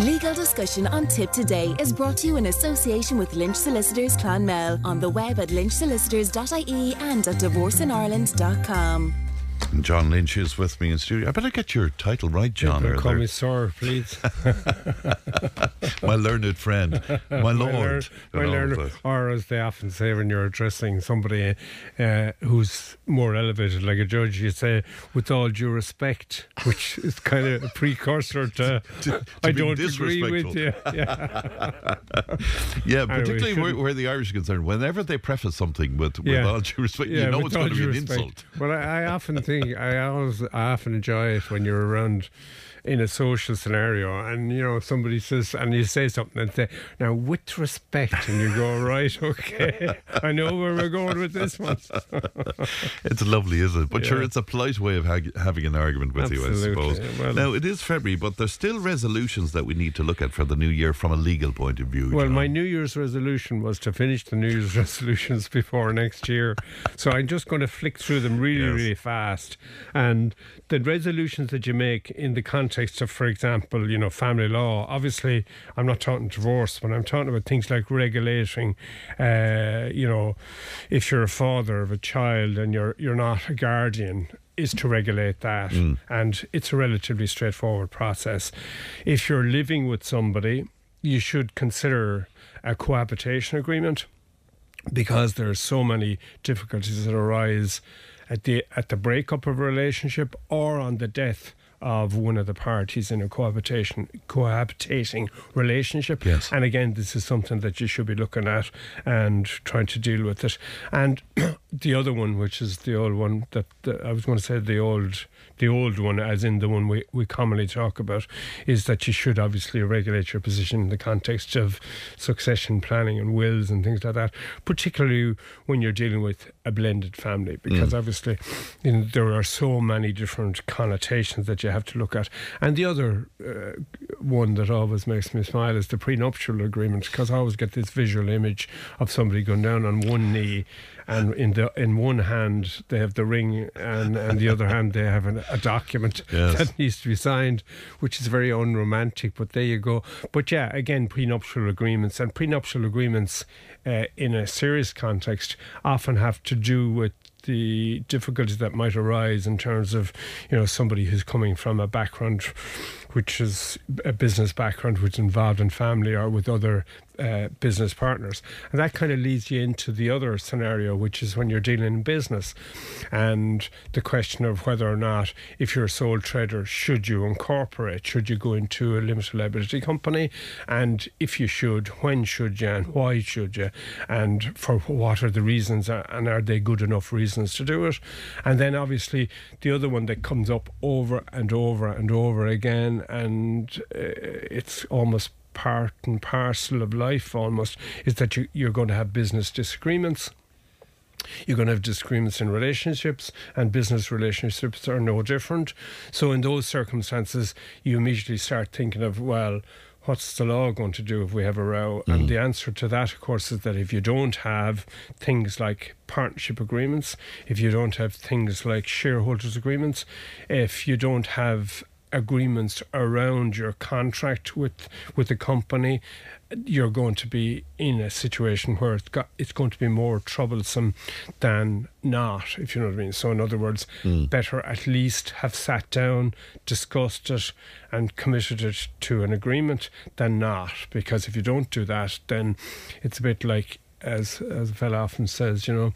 Legal discussion on Tipp Today is brought to you in association with Lynch Solicitors Clonmel on the web at lynchsolicitors.ie and at divorceineireland.com. John Lynch is with me in studio. I better get your title right, John. Don't call me sir, please. my learned friend, my lord. my and all learner. Or as they often say when you're addressing somebody uh, who's more elevated, like a judge, you say, with all due respect, which is kind of a precursor to, To- to I don't agree with you. Yeah. Yeah, Anyway, particularly where, where the Irish are concerned. Whenever they preface something with, with Yeah. all due respect, Yeah, you know it's going to be an respect. insult. Well, I, I often think, I always, I often enjoy it when you're around in a social scenario and, you know, somebody says, and you say something and say, now, with respect, and you go, right, okay, I know where we're going with this one. It's lovely, isn't it? But sure, it's a polite way of ha- having an argument with you, I suppose. Well- now, it is February, but there's still resolutions that we need to look at for the new year from a legal point of view. Well, John. my New Year's resolution was to finish the New Year's resolutions before next year. So I'm just going to flick through them really, Yes. really fast. And the resolutions that you make in the context of, for example, you know, family law, obviously, I'm not talking divorce, but I'm talking about things like regulating, uh, you know, if you're a father of a child and you're, you're not a guardian, is to regulate that. And it's a relatively straightforward process. If you're living with somebody, you should consider a cohabitation agreement because there are so many difficulties that arise at the at the breakup of a relationship or on the death of one of the parties in a cohabitation cohabitating relationship. Yes. And again, this is something that you should be looking at and trying to deal with it. And the other one, which is the old one that that I was going to say the old the old one, as in the one we, we commonly talk about, is that you should obviously regulate your position in the context of succession planning and wills and things like that, particularly when you're dealing with a blended family, because obviously you know, there are so many different connotations that you have to look at. And the other uh, one that always makes me smile is the prenuptial agreement, because I always get this visual image of somebody going down on one knee and in the in one hand they have the ring and and the other hand they have an, a document Yes. that needs to be signed which is very unromantic but there you go but yeah again prenuptial agreements and prenuptial agreements uh, in a serious context often have to do with the difficulties that might arise in terms of you know somebody who's coming from a background which is a business background which is involved in family or with other uh, business partners. And that kind of leads you into the other scenario which is when you're dealing in business and the question of whether or not if you're a sole trader should you incorporate should you go into a limited liability company? And if you should when should you and why should you? And for what are the reasons and are they good enough reasons to do it? And then obviously the other one that comes up over and over and over again and uh, it's almost part and parcel of life almost is that you, you're going to have business disagreements you're going to have disagreements in relationships, and business relationships are no different. So, in those circumstances, you immediately start thinking of, well, what's the law going to do if we have a row? And the answer to that, of course, is that if you don't have things like partnership agreements, if you don't have things like shareholders' agreements, if you don't have agreements around your contract with with the company, you're going to be in a situation where it's got it's going to be more troublesome than not, if you know what I mean. So, in other words, hmm. better at least have sat down, discussed it, and committed it to an agreement than not. Because if you don't do that, then it's a bit like as as a fella often says, you know,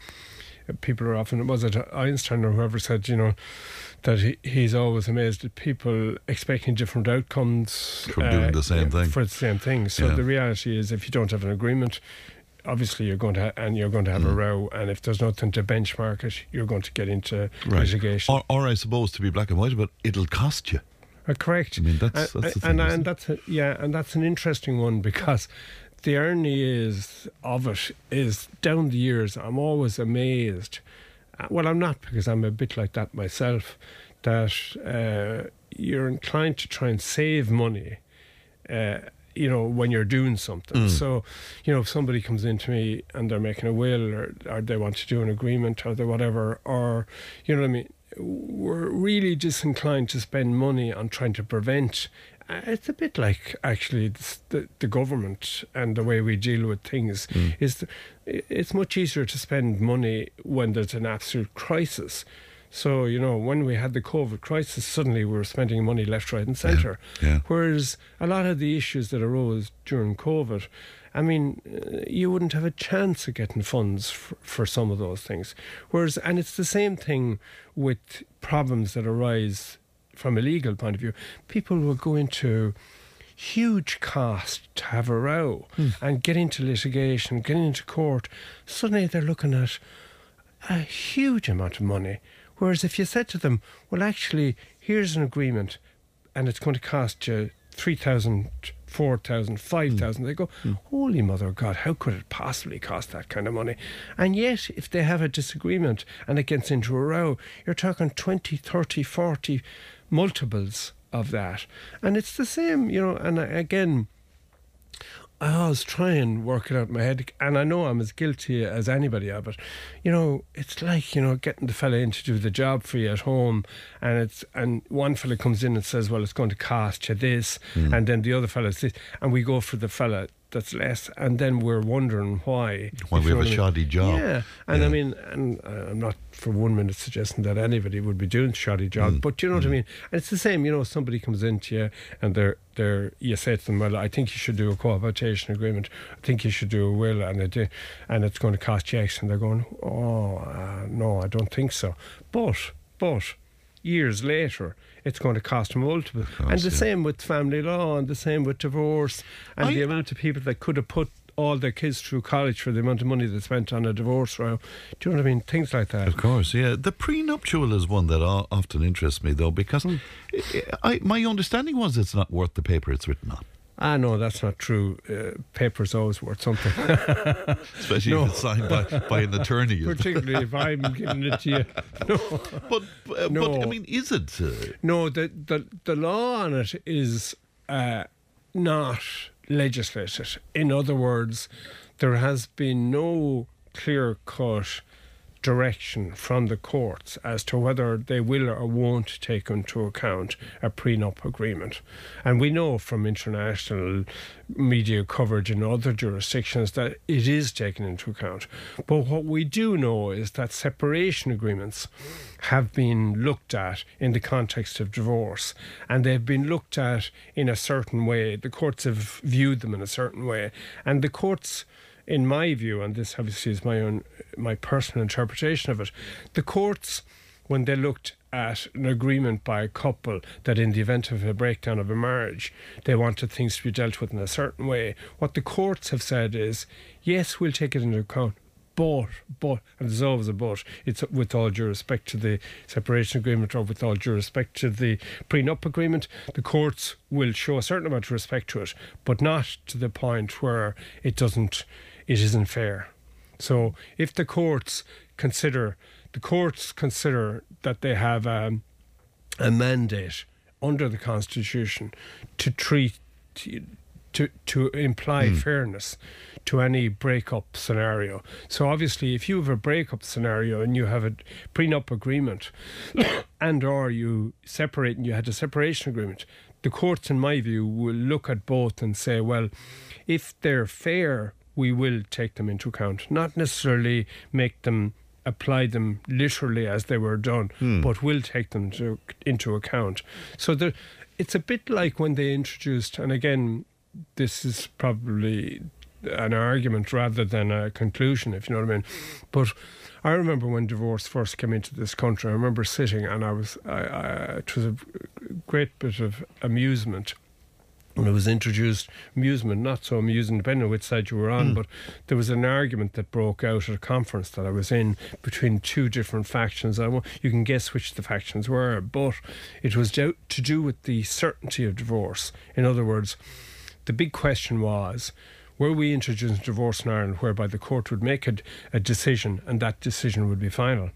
people are often was it Einstein or whoever said, you know, that he, he's always amazed at people expecting different outcomes From doing the same thing. for the same thing. So Yeah. the reality is, if you don't have an agreement, obviously you're going to ha- and you're going to have Mm. a row, and if there's nothing to benchmark it, you're going to get into litigation. Or, or I suppose to be black and white, but it'll cost you. Uh, correct. I mean, that's- and, that's the and, and isn't that's a, yeah, and that's an interesting one because the irony is of it is down the years. I'm always amazed. Uh, Well, I'm not because I'm a bit like that myself. That uh, you're inclined to try and save money. Uh, you know, when you're doing something. So, you know, if somebody comes into me and they're making a will or, or they want to do an agreement or they whatever, or, you know what I mean? We're really disinclined to spend money on trying to prevent it's a bit like actually the, the government and the way we deal with things mm. is it's much easier to spend money when there's an absolute crisis. So, you know, when we had the COVID crisis, suddenly we were spending money left, right, and centre. Yeah, yeah. Whereas a lot of the issues that arose during COVID, I mean, uh, you wouldn't have a chance of getting funds for, for some of those things. Whereas, and it's the same thing with problems that arise from a legal point of view. People will go into huge cost to have a row mm. and get into litigation, get into court. Suddenly they're looking at a huge amount of money Whereas if you said to them, well, actually, here's an agreement and it's going to cost you 3,000, 4,000, 5,000, mm. they go, mm. holy mother of God, how could it possibly cost that kind of money? And yet, if they have a disagreement and it gets into a row, you're talking 20, 30, 40 multiples of that. And it's the same, you know, and again, I always try and work it out in my head, and I know I'm as guilty as anybody of it. You know, it's like you know getting the fella in to do the job for you at home, and it's and one fella comes in and says, "Well, it's going to cost you this," mm. and then the other fella says, and we go for the fella that's less, and then we're wondering why. Why we have a shoddy job. Yeah, and yeah. I mean, and uh, I'm not for one minute suggesting that anybody would be doing shoddy job, mm. but you know mm. what I mm. mean. And it's the same. You know, somebody comes into you and they're they're you say to them, well, I think you should do a cooperation agreement. I think you should do a will, and they do, and it's going to cost you X, and they're going, oh uh, no, I don't think so. But but years later it's going to cost multiple. Course, and the yeah. same with family law, and the same with divorce, and I, the amount of people that could have put all their kids through college for the amount of money they spent on a divorce row. Do you know what I mean? Things like that. Of course, yeah. The prenuptial is one that often interests me, though, because mm. I, my understanding was it's not worth the paper it's written on. Ah, no, that's not true. Uh, paper's always worth something. Especially no. if it's signed by, by an attorney. Particularly if I'm giving it to you. No. But, uh, no. but I mean, is it? Uh... No, the, the, the law on it is uh, not legislated. In other words, there has been no clear cut direction from the courts as to whether they will or won't take into account a prenup agreement. And we know from international media coverage in other jurisdictions that it is taken into account. But what we do know is that separation agreements have been looked at in the context of divorce and they've been looked at in a certain way. The courts have viewed them in a certain way. And the courts in my view, and this obviously is my own my personal interpretation of it, the courts when they looked at an agreement by a couple that in the event of a breakdown of a marriage, they wanted things to be dealt with in a certain way. What the courts have said is, yes, we'll take it into account. But, but, and there's always a but, it's with all due respect to the separation agreement or with all due respect to the prenup agreement, the courts will show a certain amount of respect to it, but not to the point where it doesn't it isn't fair. So if the courts consider the courts consider that they have um, a mandate under the constitution to treat to to imply mm. fairness to any breakup scenario. So obviously, if you have a breakup scenario and you have a prenup agreement, and or you separate and you had a separation agreement, the courts, in my view, will look at both and say, well, if they're fair we will take them into account. Not necessarily make them apply them literally as they were done, hmm. but will take them to, into account. So it's a bit like when they introduced, and again, this is probably an argument rather than a conclusion, if you know what I mean. But I remember when divorce first came into this country. I remember sitting, and I was, I, I, it was a great bit of amusement it was introduced, amusement, not so amusing, depending on which side you were on, mm. but there was an argument that broke out at a conference that I was in between two different factions. I, you can guess which the factions were, but it was to do with the certainty of divorce. In other words, the big question was were we introducing divorce in Ireland whereby the court would make a, a decision and that decision would be final?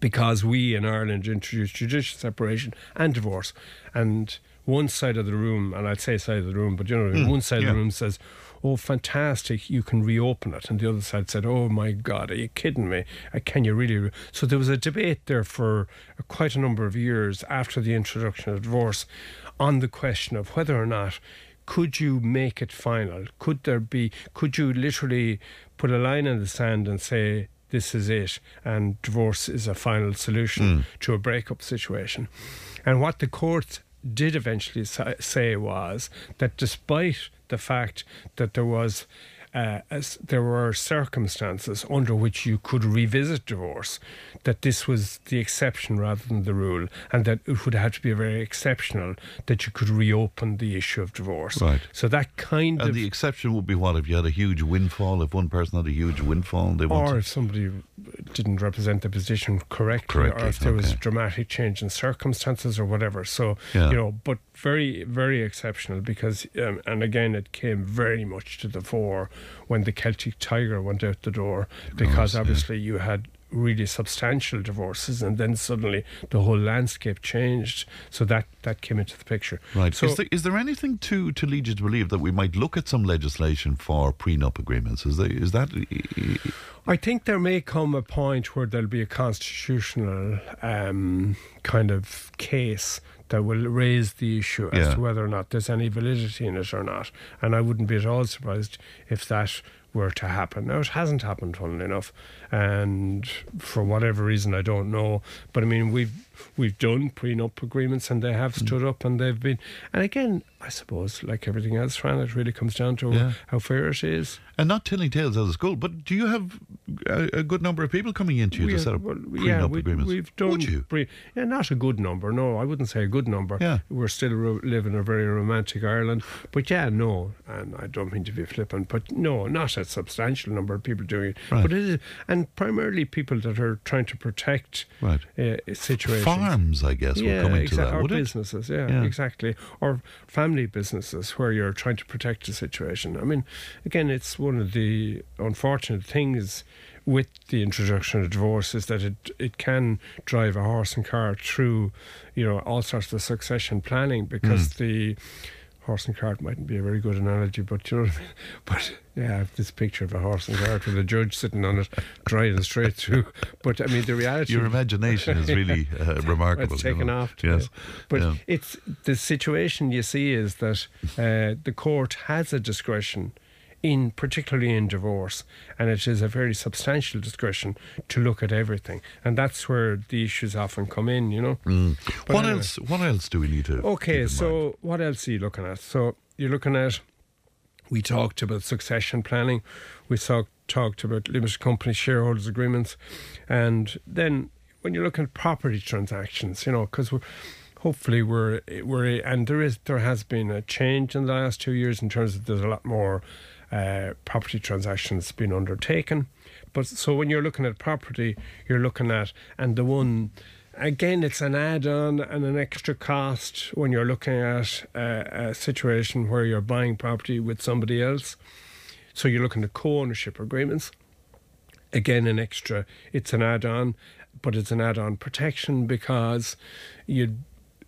Because we in Ireland introduced judicial separation and divorce. And one side of the room, and I'd say side of the room, but you know, Mm, one side yeah. of the room says, "Oh, fantastic! You can reopen it," and the other side said, "Oh my God, are you kidding me? Uh, Can you really?" Re-? So there was a debate there for uh, quite a number of years after the introduction of divorce on the question of whether or not could you make it final? Could there be? Could you literally put a line in the sand and say? This is it, and divorce is a final solution to a breakup situation. And what the court did eventually say was that despite the fact that there was uh, as there were circumstances under which you could revisit divorce, that this was the exception rather than the rule, and that it would have to be very exceptional that you could reopen the issue of divorce. Right. So that kind And of the exception would be what if you had a huge windfall? If one person had a huge windfall, they or if somebody didn't represent the position correctly, Correctly, or if there was a dramatic change in circumstances or whatever. So, Yeah. you know, but very, very exceptional because, um, and again, it came very much to the fore when the Celtic Tiger went out the door because course, yeah. obviously you had really substantial divorces and then suddenly the whole landscape changed. So that, that came into the picture. Right. So, is, there, is there anything to, to lead you to believe that we might look at some legislation for prenup agreements? Is, there, is that. I think there may come a point where there'll be a constitutional um, kind of case that will raise the issue as Yeah. to whether or not there's any validity in it or not. And I wouldn't be at all surprised if that were to happen. Now, it hasn't happened, funnily enough, and for whatever reason, I don't know. But I mean, we've we've done prenup agreements, and they Mm. have stood up, and they've been. And again, I suppose, like everything else, Fran, it really comes down to Yeah. how fair it is. And not telling tales out of school, but do you have a, a good number of people coming into you We to have- set up well, prenup yeah, we, agreements? We've done. Would you? Pre- yeah, not a good number. No, I wouldn't say a good number. Yeah. we're still ro- living a very romantic Ireland. But yeah, no, and I don't mean to be flippant, but no, not a substantial number of people doing it. Right. But it is, and primarily people that are trying to protect Right. uh, situations. Farms, I guess, Yeah, will come into exa- that, or would it? businesses, yeah, Yeah. exactly, or family businesses where you're trying to protect the situation. I mean, again, it's one of the unfortunate things with the introduction of divorce is that it it can drive a horse and cart through, you know, all sorts of succession planning because Hmm. the horse and cart mightn't be a very good analogy, but you know what I mean. But yeah, this picture of a horse and cart with a judge sitting on it, driving straight through. But I mean, the reality. Your imagination is really uh, remarkable. It's you taken know. off. today. Yes. But Yeah. it's the situation you see is that uh, the court has a discretion in particularly in divorce and it is a very substantial discussion to look at everything and that's where the issues often come in you know Mm. What anyway. else? What else do we need to? Okay, so mind? what else are you looking at? So you're looking at. We talked about succession planning. We talked about limited company shareholders agreements, and then when you're looking at property transactions, you know, because we're hopefully we're we're and there is there has been a change in the last two years in terms of there's a lot more uh, property transactions being undertaken. But so when you're looking at property, you're looking at and the one again it's an add-on and an extra cost when you're looking at a, a situation where you're buying property with somebody else. So you're looking at co-ownership agreements. Again, an extra. It's an add-on, but it's an add-on protection because you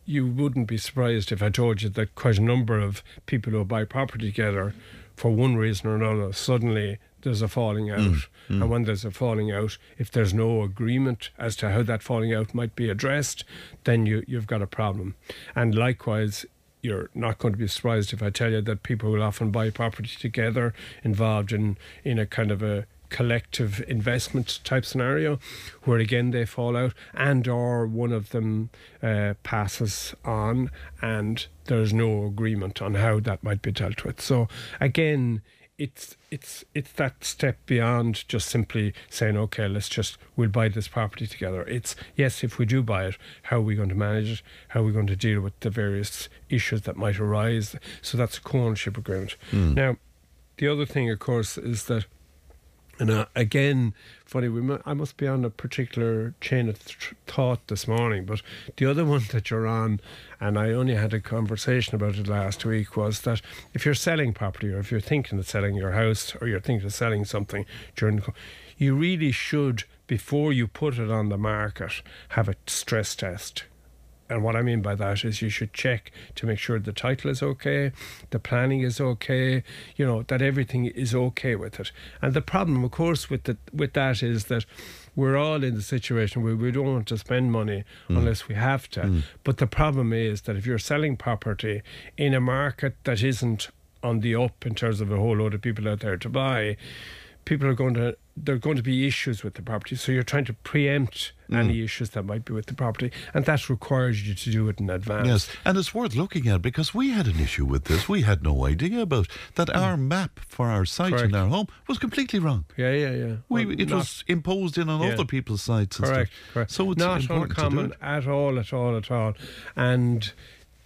you wouldn't be surprised if I told you that quite a number of people who buy property together, for one reason or another, suddenly there's a falling out. Mm, and mm. when there's a falling out, if there's no agreement as to how that falling out might be addressed, then you, you've got a problem. And likewise, you're not going to be surprised if I tell you that people will often buy property together, involved in, in a kind of a collective investment type scenario where again they fall out and or one of them uh, passes on and there's no agreement on how that might be dealt with. So again it's it's it's that step beyond just simply saying okay let's just we'll buy this property together. It's yes if we do buy it how are we going to manage it? How are we going to deal with the various issues that might arise? So that's a co-ownership agreement. Now the other thing of course is that and uh, again, funny, we mu- I must be on a particular chain of th- thought this morning, but the other one that you're on, and I only had a conversation about it last week, was that if you're selling property or if you're thinking of selling your house or you're thinking of selling something during the, you really should, before you put it on the market, have a stress test and what I mean by that is you should check to make sure the title is okay, the planning is okay, you know that everything is okay with it. And the problem, of course, with the, with that is that we're all in the situation where we don't want to spend money mm. unless we have to. Mm. But the problem is that if you're selling property in a market that isn't on the up in terms of a whole load of people out there to buy, people are going to there are going to be issues with the property. So you're trying to preempt mm. any issues that might be with the property, and that requires you to do it in advance. Yes, and it's worth looking at because we had an issue with this. We had no idea about that. Mm. Our map for our site Correct. and our home was completely wrong. Yeah, yeah, yeah. We well, it was imposed in on yeah. other people's sites. Correct, correct. So it's not uncommon at all, at all, at all, and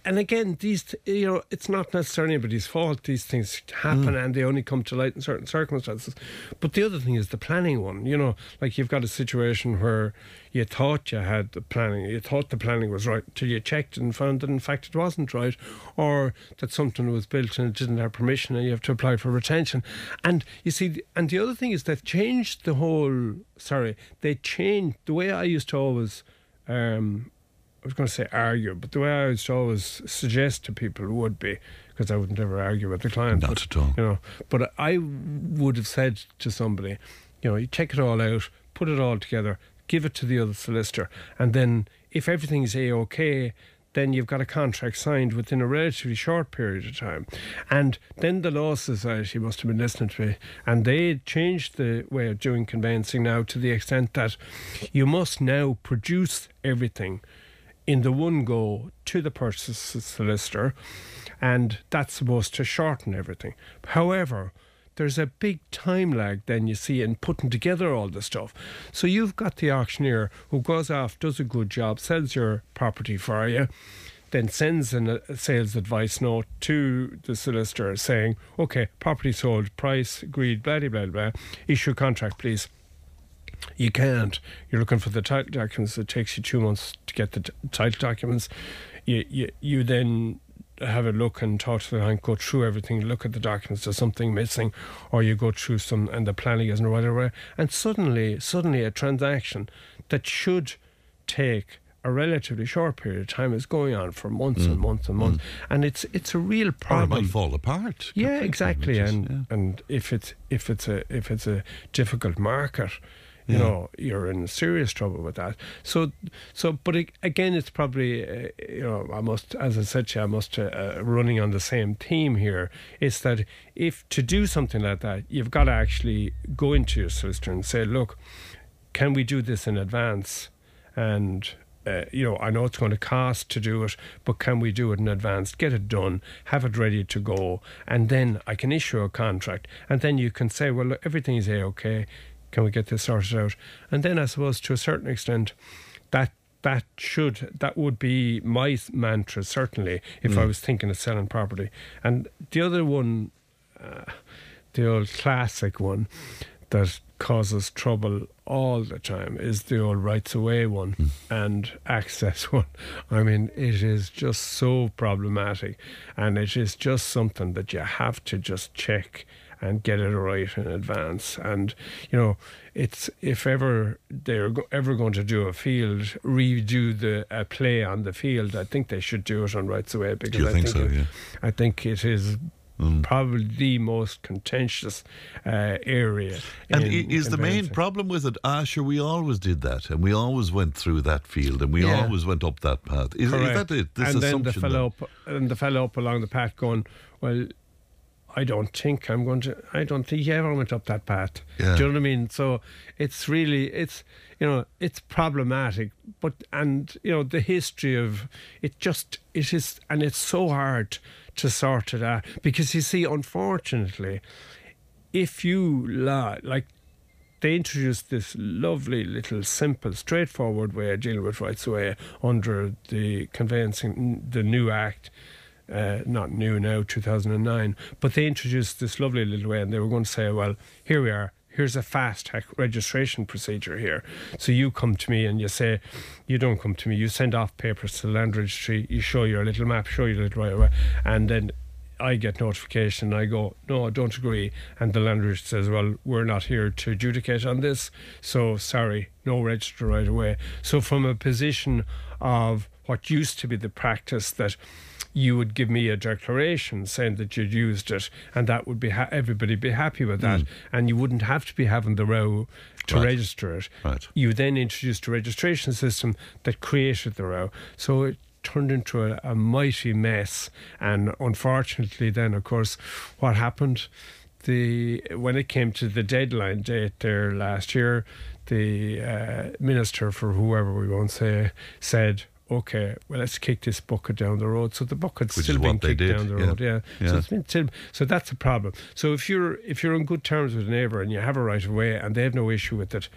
and again, these you know, it's not necessarily anybody's fault. These things happen, mm. and they only come to light in certain circumstances. But the other thing is the planning one. You know, like you've got a situation where you thought you had the planning, you thought the planning was right till you checked and found that in fact it wasn't right, or that something was built and it didn't have permission, and you have to apply for retention. And you see, and the other thing is they've changed the whole. Sorry, they changed the way I used to always. Um, was going to say argue, but the way I would always suggest to people would be because I would never argue with the client. Not but, at all. You know, but I would have said to somebody, you know, you check it all out, put it all together, give it to the other solicitor, and then if everything's a okay, then you've got a contract signed within a relatively short period of time. And then the Law Society must have been listening to me, and they changed the way of doing conveyancing now to the extent that you must now produce everything in the one go to the purchase solicitor, and that's supposed to shorten everything. However, there's a big time lag then you see in putting together all the stuff. So you've got the auctioneer who goes off, does a good job, sells your property for you, then sends a sales advice note to the solicitor saying, okay, property sold, price agreed, blah, blah, blah, issue contract, please. You can't. You're looking for the title documents. It takes you two months to get the t- title documents. You, you, you then have a look and talk to the client, go through everything, look at the documents, there's something missing, or you go through some and the planning isn't right away. And suddenly, suddenly a transaction that should take a relatively short period of time is going on for months mm. and months and months, mm. and it's it's a real problem. Or it might fall apart. Yeah, exactly. And yeah. and if it's if it's a if it's a difficult market, you yeah. know you're in serious trouble with that so so but it, again it's probably uh, you know I must as I said to you I must uh, uh, running on the same theme here is that if to do something like that you've got to actually go into your solicitor and say look can we do this in advance and uh, you know, I know it's going to cost to do it, but can we do it in advance? Get it done, have it ready to go, and then I can issue a contract, and then you can say, well, look, everything is a okay. Can we get this sorted out? And then I suppose to a certain extent, that that should that would be my mantra certainly if mm. I was thinking of selling property. And the other one, uh, the old classic one that causes trouble all the time is the old rights away one mm. and access one. I mean, it is just so problematic, and it is just something that you have to just check and get it right in advance. And you know, it's if ever they're ever going to do a field redo the a play on the field, I think they should do it on rights away because I think, think so, it, yeah. I think it is Mm. Probably the most contentious uh, area. And in, is the main problem with it? Ah, sure, we always did that, and we always went through that field, and we yeah. always went up that path. Is, is that it? This and then the fellow up, and the fellow up along the path going, well, I don't think I'm going to. I don't think he ever went up that path. Yeah. Do you know what I mean? So it's really it's you know it's problematic, but and you know the history of it just it is and it's so hard to sort it out because you see, unfortunately, if you lie like they introduced this lovely little simple straightforward way of dealing with rights away under the conveyancing the new act uh, not new now, 2009, but they introduced this lovely little way and they were going to say, well, here we are. Here's a fast registration procedure here. So you come to me and you say, you don't come to me, you send off papers to the land registry, you show your little map, show your little right away, and then I get notification. I go, no, I don't agree. And the land registry says, well, we're not here to adjudicate on this. So sorry, no register right away. So from a position of what used to be the practice that you would give me a declaration saying that you'd used it, and that would be ha- everybody be happy with that, and you wouldn't have to be having the row to Right. register it. Right. You then introduced a registration system that created the row, so it turned into a, a mighty mess. And unfortunately, then of course, what happened? The when it came to the deadline date there last year, the uh, minister for whoever we won't say said, "Okay, well let's kick this bucket down the road." So the bucket's Which still being kicked down the yeah. road. Yeah. Yeah. So it's been still, so that's a problem. So if you're if you're on good terms with a neighbour and you have a right of way and they have no issue with it,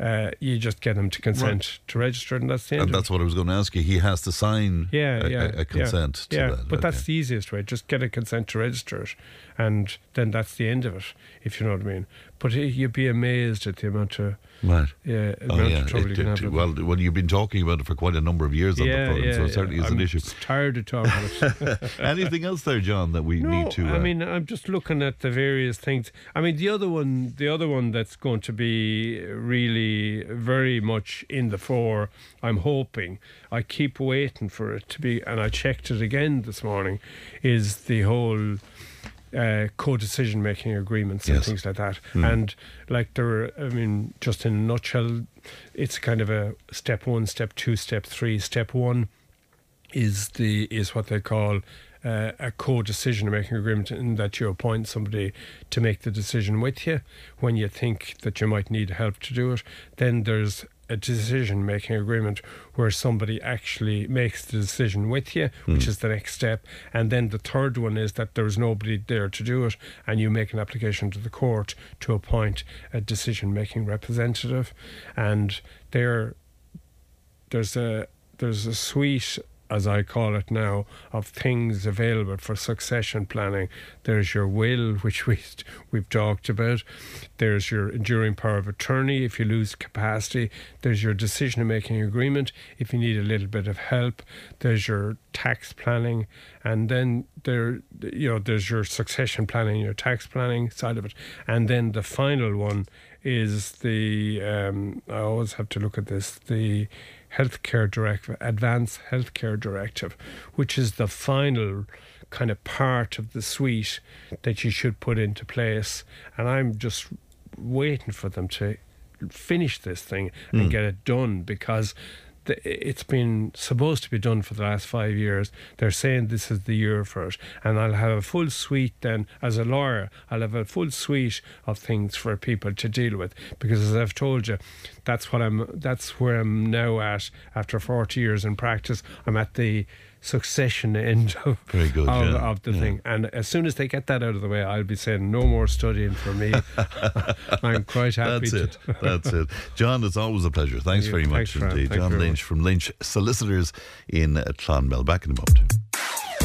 uh, you just get them to consent to register, and that's the end. And of it. that's what I was going to ask you. He has to sign Yeah, a, yeah, a, a consent yeah, to yeah. that. But that's the easiest way. Just get a consent to register it, and then that's the end of it. If you know what I mean. But you'd be amazed at the amount of right. yeah, Oh, yeah. trouble It- it- well, well, you've been talking about it for quite a number of years on the program, so it certainly is I'm an issue. Tired of talking about it. Anything else there, John, that we No, need to? I uh, mean, I'm just looking at the various things. I mean, the other one, the other one that's going to be really very much in the fore. I'm hoping. I keep waiting for it to be, and I checked it again this morning. Is the whole uh, co-decision making agreements and Yes. things like that. And like there, I mean, just in a nutshell, it's kind of a step one, step two, step three. Step one is the is what they call uh, a co-decision making agreement in that you appoint somebody to make the decision with you when you think that you might need help to do it. Then there's a decision making agreement where somebody actually makes the decision with you, which is the next step. And then the third one is that there's nobody there to do it, and you make an application to the court to appoint a decision making representative. And there, there's a there's a suite as I call it now, of things available for succession planning. There's your will, which we, we've talked about. There's your enduring power of attorney if you lose capacity. There's your decision making agreement if you need a little bit of help. There's your tax planning. And then there, you know, there's your succession planning, your tax planning side of it. And then the final one is the, um, I always have to look at this, the healthcare directive, advanced healthcare directive, which is the final kind of part of the suite that you should put into place. And I'm just waiting for them to finish this thing and hmm. get it done because it's been supposed to be done for the last five years. They're saying this is the year for it, and I'll have a full suite then. As a lawyer, I'll have a full suite of things for people to deal with because, as I've told you, that's what I'm. That's where I'm now at after forty years in practice. I'm at the succession end of, Very good, of, yeah, of the yeah. thing. And as soon as they get that out of the way, I'll be saying no more studying for me. I'm quite happy. That's it. That's it. John, it's always a pleasure. Thanks Yeah, very much indeed. John Lynch much. from Lynch Solicitors in Clonmel. Back in a moment.